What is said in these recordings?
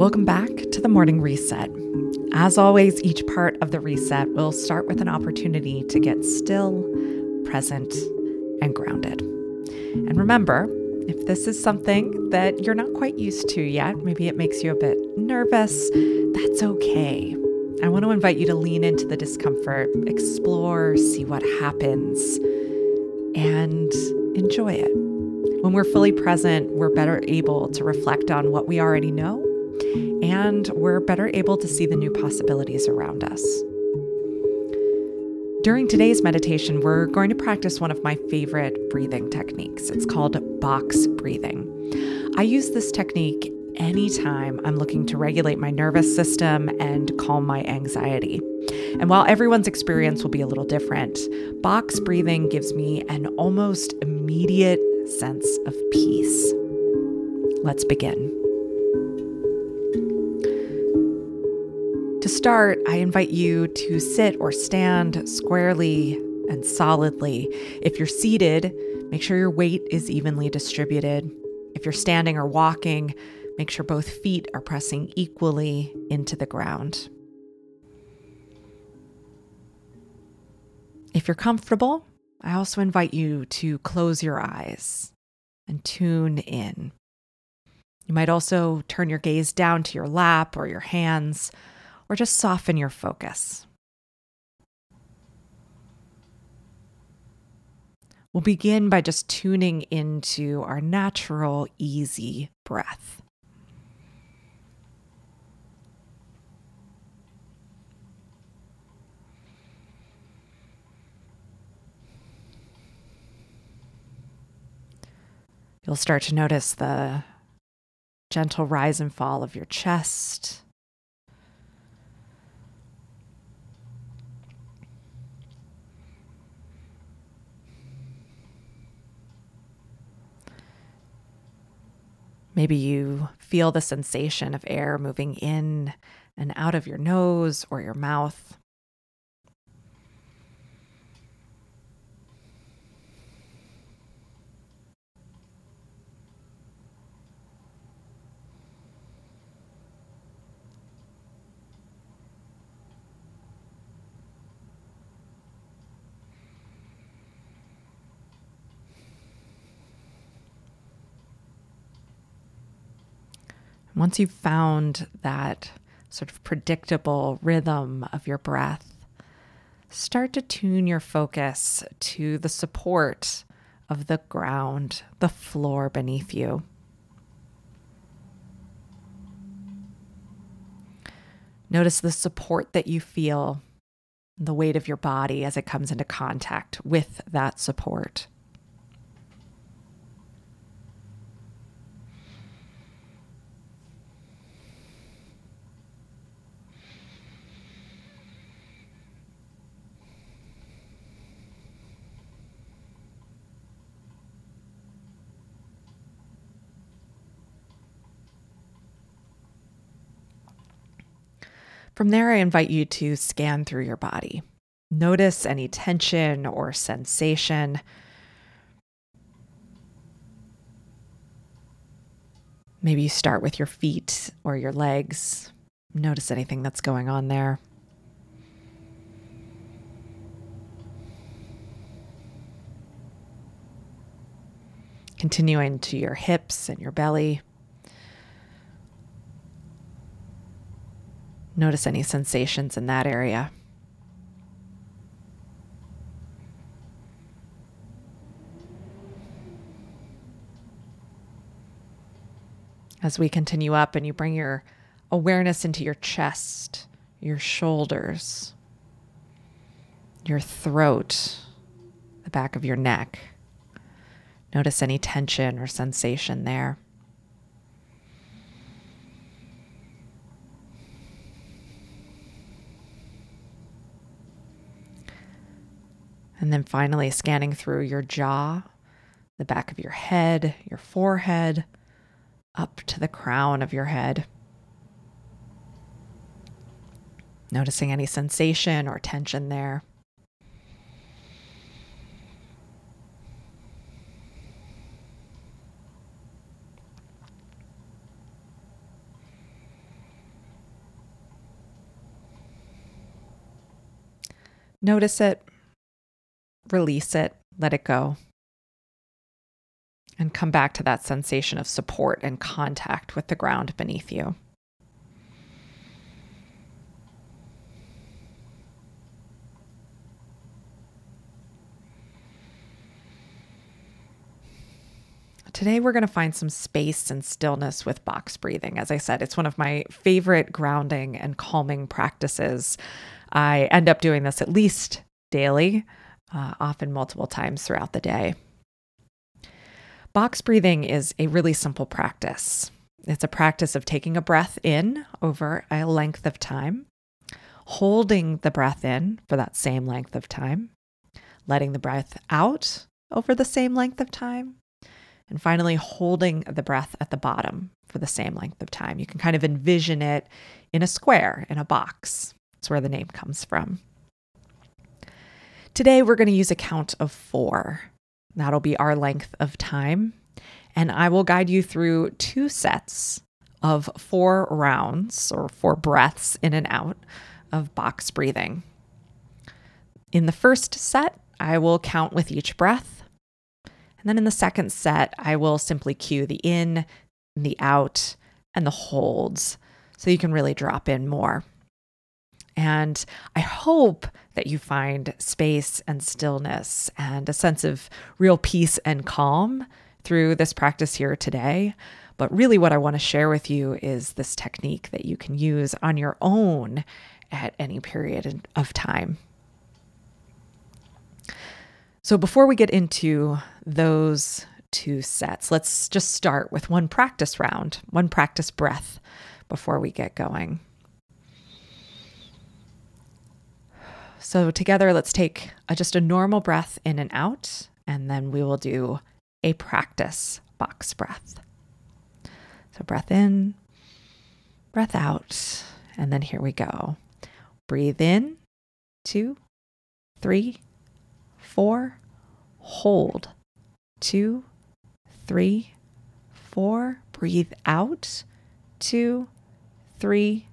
Welcome back to the morning reset. As always, each part of the reset will start with an opportunity to get still, present, and grounded. And remember, if this is something that you're not quite used to yet, maybe it makes you a bit nervous, that's okay. I want to invite you to lean into the discomfort, explore, see what happens, and enjoy it. When we're fully present, we're better able to reflect on what we already know, and we're better able to see the new possibilities around us. During today's meditation, we're going to practice one of my favorite breathing techniques. It's called box breathing. I use this technique anytime I'm looking to regulate my nervous system and calm my anxiety. And while everyone's experience will be a little different, box breathing gives me an almost immediate sense of peace. Let's begin. Start, I invite you to sit or stand squarely and solidly. If you're seated, make sure your weight is evenly distributed. If you're standing or walking, make sure both feet are pressing equally into the ground. If you're comfortable, I also invite you to close your eyes and tune in. You might also turn your gaze down to your lap or your hands or just soften your focus. We'll begin by just tuning into our natural, easy breath. You'll start to notice the gentle rise and fall of your chest Maybe you feel the sensation of air moving in and out of your nose or your mouth. Once you've found that sort of predictable rhythm of your breath, start to tune your focus to the support of the ground, the floor beneath you. Notice the support that you feel, the weight of your body as it comes into contact with that support. From there, I invite you to scan through your body. Notice any tension or sensation. Maybe you start with your feet or your legs. Notice anything that's going on there. Continuing to your hips and your belly. Notice any sensations in that area. As we continue up and you bring your awareness into your chest, your shoulders, your throat, the back of your neck. Notice any tension or sensation there. And then finally, scanning through your jaw, the back of your head, your forehead, up to the crown of your head. Noticing any sensation or tension there. Notice it release it, let it go, and come back to that sensation of support and contact with the ground beneath you. Today, we're going to find some space and stillness with box breathing. As I said, it's one of my favorite grounding and calming practices. I end up doing this at least daily, uh, often multiple times throughout the day. Box breathing is a really simple practice. It's a practice of taking a breath in over a length of time, holding the breath in for that same length of time, letting the breath out over the same length of time, and finally holding the breath at the bottom for the same length of time. You can kind of envision it in a square, in a box. That's where the name comes from. Today, we're going to use a count of four. That'll be our length of time. And I will guide you through two sets of four rounds or four breaths in and out of box breathing. In the first set, I will count with each breath and then in the second set, I will simply cue the in, the out, and the holds so you can really drop in more. And I hope that you find space and stillness and a sense of real peace and calm through this practice here today. But really, what I want to share with you is this technique that you can use on your own at any period of time. So, before we get into those two sets, let's just start with one practice round, one practice breath before we get going. So, together, let's take a, just a normal breath in and out, and then we will do a practice box breath. So, breath in, breath out, and then here we go. Breathe in, two, three, four, hold. Two, three, four. Breathe out. Two, three,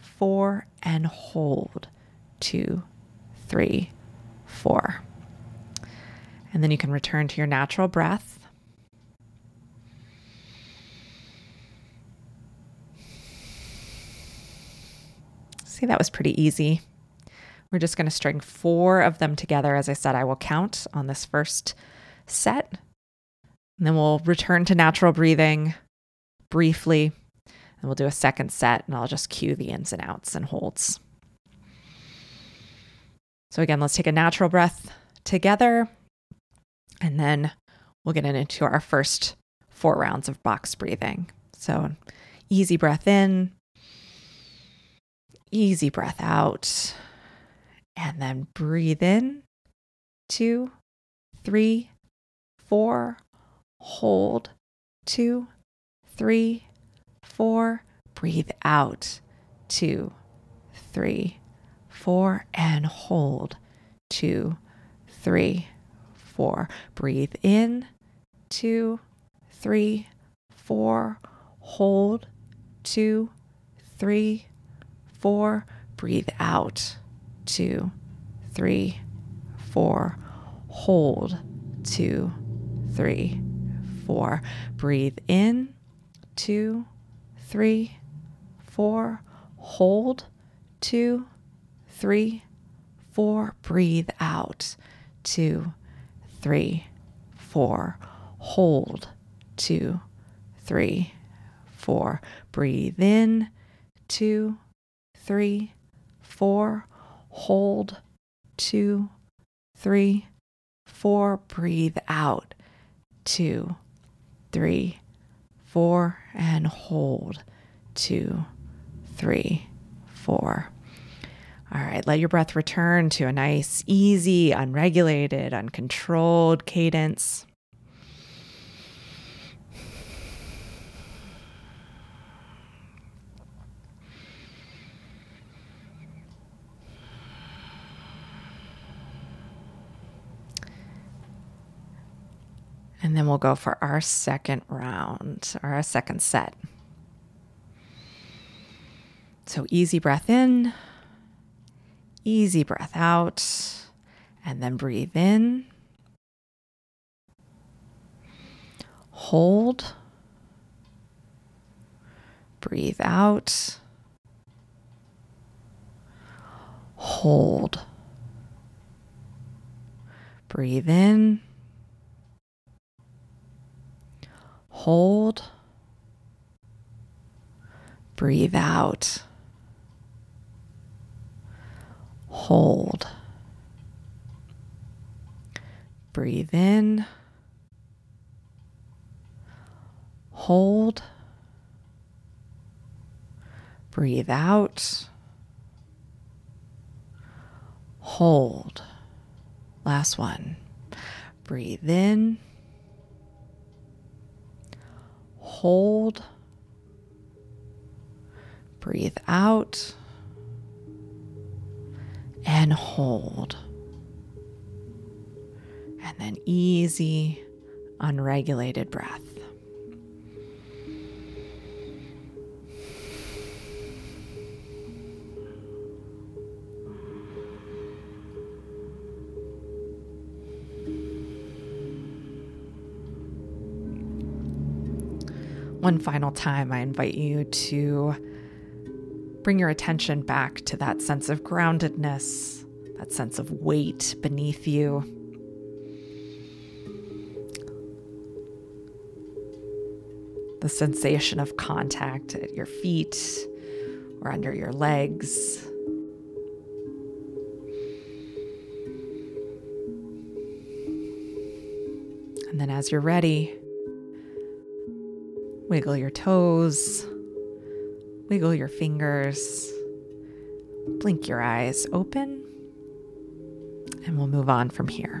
four, and hold. Two, three, four. And then you can return to your natural breath. See, that was pretty easy. We're just going to string four of them together. As I said, I will count on this first set. And then we'll return to natural breathing briefly. And we'll do a second set, and I'll just cue the ins and outs and holds. So, again, let's take a natural breath together. And then we'll get into our first four rounds of box breathing. So, easy breath in, easy breath out. And then breathe in two, three, four. Hold two, three, four. Breathe out two, three, four. And hold two, three, four. Breathe in two, three, four. Hold two, three, four. Breathe out two, three, four. Hold, two, three, four. Breathe in, two, three, four. Hold, two, three, four. Breathe out, two, three, four. Hold, two, three, four. Breathe in, two, three, four hold, two, three, four. Breathe out, two, three, four, and hold, two, three, four. All right, let your breath return to a nice, easy, unregulated, uncontrolled cadence. And then we'll go for our second round or our second set. So easy breath in, Easy breath out, and then breathe in. Hold. Breathe out. Hold. Breathe in. Hold. Breathe out. Hold. Breathe in. Hold. Breathe out. Hold. Last one. Breathe in. Hold. Breathe out. And hold. And then easy, unregulated breath. one final time, I invite you to bring your attention back to that sense of groundedness, that sense of weight beneath you. The sensation of contact at your feet or under your legs. And then, as you're ready, Wiggle your toes, wiggle your fingers, blink your eyes open, and we'll move on from here.